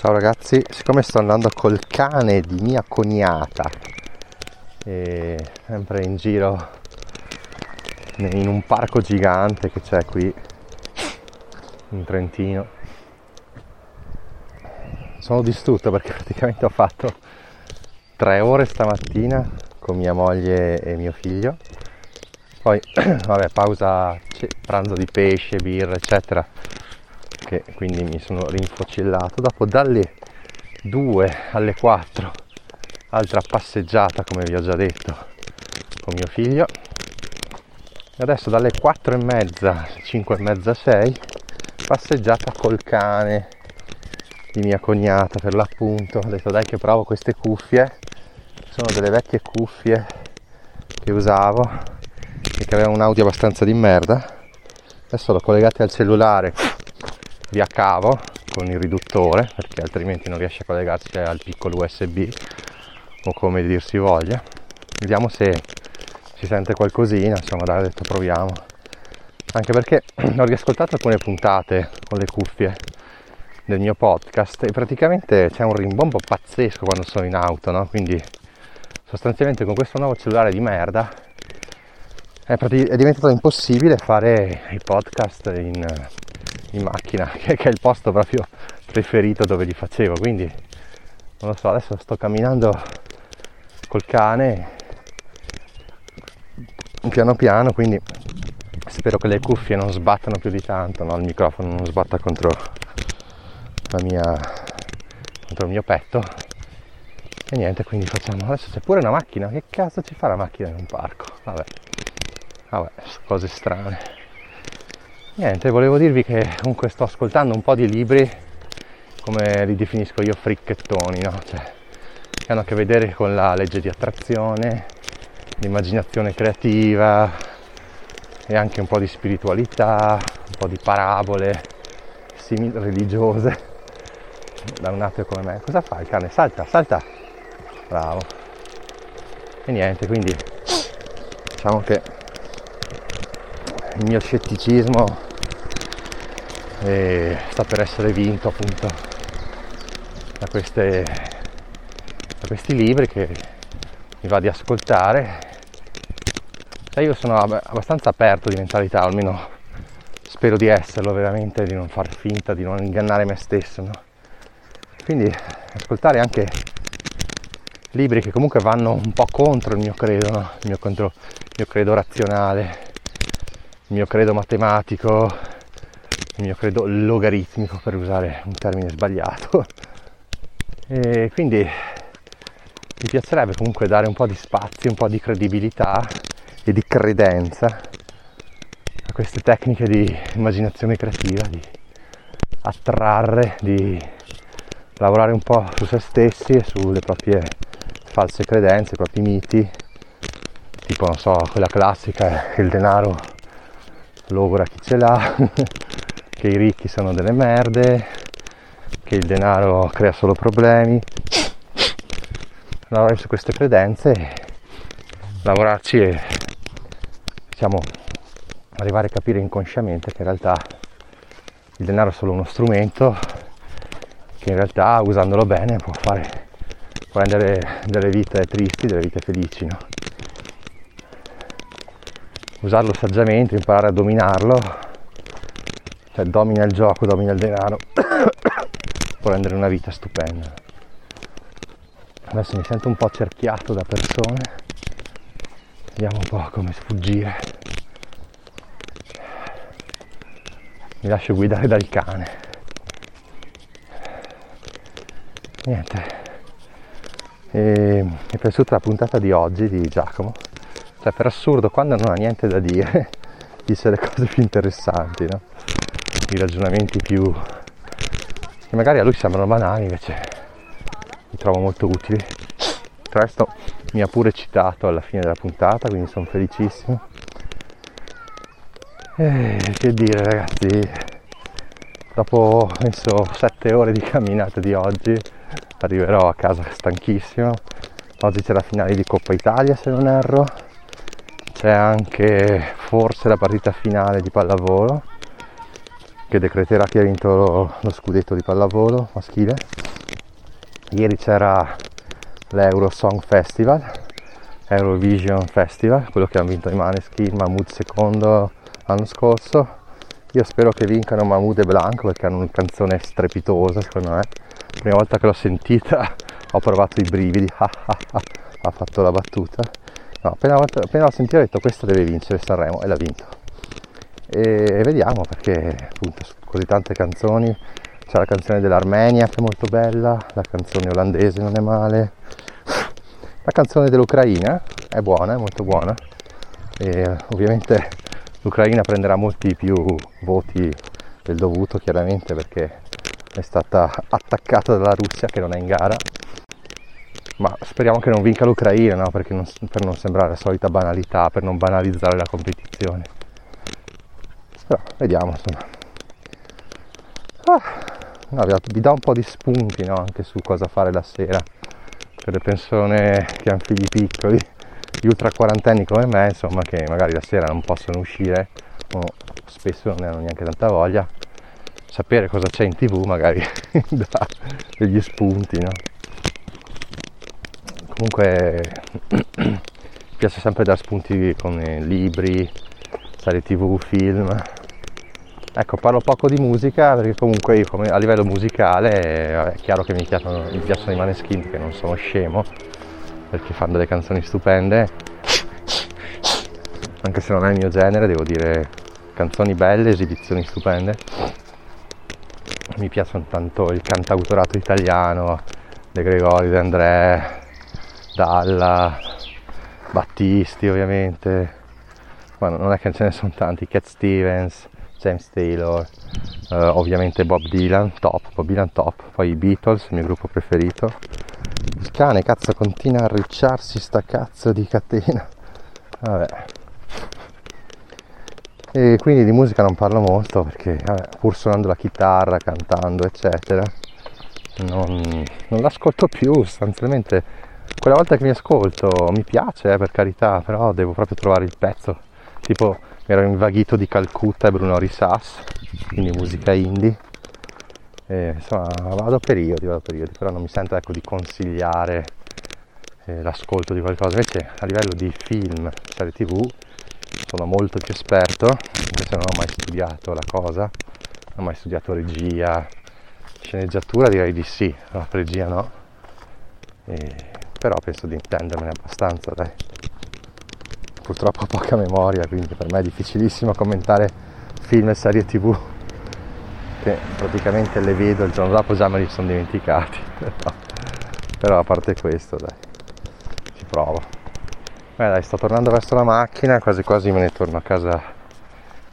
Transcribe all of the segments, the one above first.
Ciao ragazzi, siccome sto andando col cane di mia cognata e sempre in giro in un parco gigante che c'è qui in Trentino. Sono distrutto perché praticamente ho fatto tre ore stamattina con mia moglie e mio figlio. Poi vabbè pausa pranzo di pesce birra eccetera che quindi mi sono rinfocillato. Dopo dalle 2 alle 4 altra passeggiata come vi ho già detto con mio figlio. E adesso dalle 4 e mezza 5 e mezza 6 passeggiata col cane di mia cognata per l'appunto. Ho detto dai che provo queste cuffie. Sono delle vecchie cuffie che usavo e che avevano un audio abbastanza di merda. Adesso l'ho collegate al cellulare via cavo con il riduttore perché altrimenti non riesce a collegarsi al piccolo USB o come dir si voglia vediamo se si sente qualcosina insomma dai ho detto proviamo anche perché ho riascoltato alcune puntate con le cuffie del mio podcast e praticamente c'è un rimbombo pazzesco quando sono in auto no? quindi sostanzialmente con questo nuovo cellulare di merda è, prati- è diventato impossibile fare i podcast in, in macchina che, è il posto proprio preferito dove li facevo quindi non lo so adesso sto camminando col cane piano piano quindi spero che le cuffie non sbattano più di tanto no? il microfono non sbatta contro mia contro il mio petto e niente quindi facciamo adesso c'è pure una macchina che cazzo ci fa la macchina in un parco vabbè vabbè cose strane niente volevo dirvi che comunque sto ascoltando un po' di libri come li definisco io fricchettoni no? cioè, che hanno a che vedere con la legge di attrazione l'immaginazione creativa e anche un po' di spiritualità, un po' di parabole simili religiose da un ateo come me. Cosa fa il cane? Salta, salta! Bravo. E niente, quindi diciamo che il mio scetticismo eh, sta per essere vinto appunto da, queste, da questi libri che mi va di ascoltare cioè io sono abbastanza aperto di mentalità, almeno spero di esserlo veramente, di non far finta, di non ingannare me stesso. No? Quindi ascoltare anche libri che comunque vanno un po' contro il mio credo, no? il, mio contro, il mio credo razionale, il mio credo matematico, il mio credo logaritmico per usare un termine sbagliato. E quindi mi piacerebbe comunque dare un po' di spazio, un po' di credibilità e di credenza a queste tecniche di immaginazione creativa, di attrarre, di lavorare un po' su se stessi e sulle proprie false credenze, i propri miti, tipo non so, quella classica che il denaro logora chi ce l'ha, che i ricchi sono delle merde, che il denaro crea solo problemi. Lavorare su queste credenze, lavorarci e possiamo arrivare a capire inconsciamente che in realtà il denaro è solo uno strumento che in realtà usandolo bene può fare può rendere delle vite tristi, delle vite felici, no? Usarlo saggiamente, imparare a dominarlo, cioè domina il gioco, domina il denaro, può rendere una vita stupenda. Adesso mi sento un po' cerchiato da persone. Vediamo un po' come sfuggire. Mi lascio guidare dal cane. Niente. E mi è piaciuta la puntata di oggi di Giacomo cioè per assurdo quando non ha niente da dire dice le cose più interessanti no? i ragionamenti più che magari a lui sembrano banali, invece li trovo molto utili. Tra l'altro mi ha pure citato alla fine della puntata, quindi sono felicissimo. E che dire ragazzi, dopo penso 7 ore di camminata di oggi arriverò a casa stanchissimo. Oggi c'è la finale di Coppa Italia se non erro, c'è anche forse la partita finale di pallavolo che decreterà chi ha vinto lo, lo scudetto di pallavolo maschile. Ieri c'era l'Euro Song Festival, Eurovision Festival, quello che hanno vinto i Maneskin, Mahmood secondo l'anno scorso. Io spero che vincano Mahmood e Blanco perché hanno una canzone strepitosa secondo me. La prima volta che l'ho sentita ho provato i brividi, ha fatto la battuta. No, appena, appena l'ho sentita ho detto questa deve vincere Sanremo e l'ha vinto. E vediamo perché appunto su così tante canzoni c'è la canzone dell'Armenia che è molto bella, la canzone olandese non è male, la canzone dell'Ucraina è buona, è molto buona. E ovviamente l'Ucraina prenderà molti più voti del dovuto chiaramente perché è stata attaccata dalla Russia che non è in gara ma speriamo che non vinca l'Ucraina no? non, per non sembrare la solita banalità per non banalizzare la competizione però vediamo insomma ah, no, vi dà un po' di spunti no? anche su cosa fare la sera per le persone che hanno figli piccoli gli ultra quarantenni come me insomma che magari la sera non possono uscire o spesso non ne hanno neanche tanta voglia sapere cosa c'è in tv magari dà degli spunti no? Comunque mi piace sempre dare spunti con libri serie tv film Ecco, parlo poco di musica perché comunque io come, a livello musicale è chiaro che mi piacciono, mi piacciono i Maneskin perché non sono scemo, perché fanno delle canzoni stupende, anche se non è il mio genere, devo dire canzoni belle, esibizioni stupende. Mi piacciono tanto il cantautorato italiano, De Gregori, De André, Dalla, Battisti ovviamente, ma non è che ce ne sono tanti, Cat Stevens, James Taylor, uh, ovviamente Bob Dylan, top, Bob Dylan top, poi i Beatles, il mio gruppo preferito. Il cane cazzo continua a arricciarsi sta cazzo di catena. Vabbè. E quindi di musica non parlo molto perché vabbè, pur suonando la chitarra, cantando, eccetera, non, non l'ascolto più sostanzialmente. Quella volta che mi ascolto mi piace, eh, per carità, però devo proprio trovare il pezzo. Tipo mi ero invaghito di Calcutta e Bruno Risas, quindi musica indie. E, insomma, vado a periodi, vado a periodi, però non mi sento ecco, di consigliare eh, l'ascolto di qualcosa. Invece a livello di film, serie tv, sono molto più esperto, se non ho mai studiato la cosa, non ho mai studiato regia, sceneggiatura direi di sì, la regia no. E, però penso di intendermene abbastanza, dai purtroppo ho poca memoria, quindi per me è difficilissimo commentare film e serie tv che praticamente le vedo il giorno dopo già me li sono dimenticati. Però, a parte questo, dai, ci provo. Beh dai, sto tornando verso la macchina, quasi quasi me ne torno a casa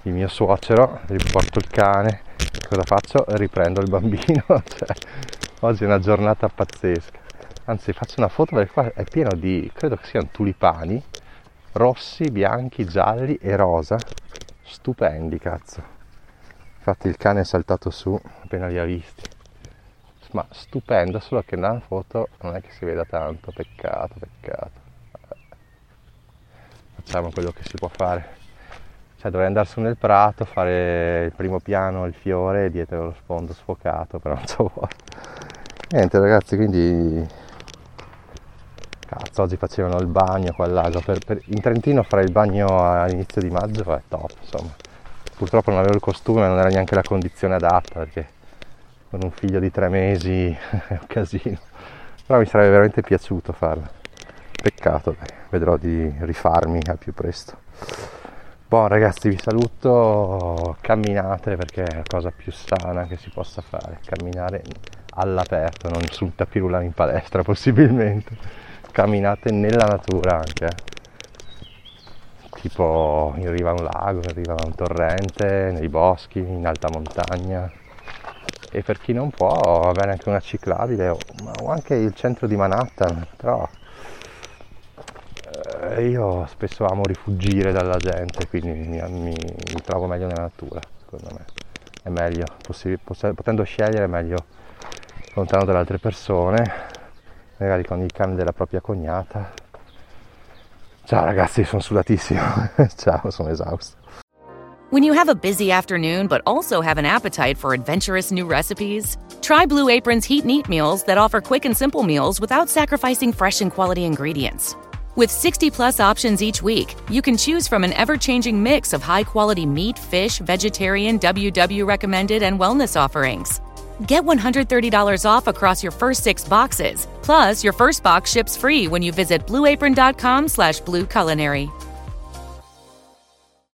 di mio suocero, riporto il cane, cosa faccio? Riprendo il bambino, cioè, oggi è una giornata pazzesca. Anzi faccio una foto perché qua è pieno di, credo che siano tulipani, rossi, bianchi, gialli e rosa, stupendi cazzo. Infatti il cane è saltato su appena li ha visti. Ma stupendo, solo che nella foto non è che si veda tanto, peccato, peccato. Facciamo quello che si può fare. Cioè dovrei andare su nel prato, fare il primo piano, il fiore dietro lo sfondo sfocato, però non so. Niente ragazzi, quindi Cazzo, oggi facevano il bagno qua al lago. Per, per, in Trentino fare il bagno all'inizio di maggio è top, insomma. Purtroppo non avevo il costume, non era neanche la condizione adatta perché con un figlio di tre mesi è un casino. Però mi sarebbe veramente piaciuto farlo. Peccato, dai. vedrò di rifarmi al più presto. Buon ragazzi, vi saluto. Camminate perché è la cosa più sana che si possa fare. Camminare all'aperto, non sul tapirulano in palestra possibilmente camminate nella natura anche tipo in riva a un lago, in riva a un torrente, nei boschi, in alta montagna e per chi non può va bene anche una ciclabile o, o anche il centro di Manhattan, però eh, io spesso amo rifugire dalla gente, quindi mi, mi, mi trovo meglio nella natura, secondo me. È meglio, possi- poss- potendo scegliere è meglio lontano dalle altre persone, magari con il cane della propria cognata. Ciao ragazzi, sono sudatissimo. Ciao, sono esausto. When you have a busy afternoon but also have an appetite for adventurous new recipes, try Blue Apron's Heat and Eat meals that offer quick and simple meals without sacrificing fresh and quality ingredients. With 60 plus options each week, you can choose from an ever changing mix of high quality meat, fish, vegetarian, WW recommended, and wellness offerings. Get $130 off across your first six boxes. Plus, your first box ships free when you visit blueapron.com slash blueculinary.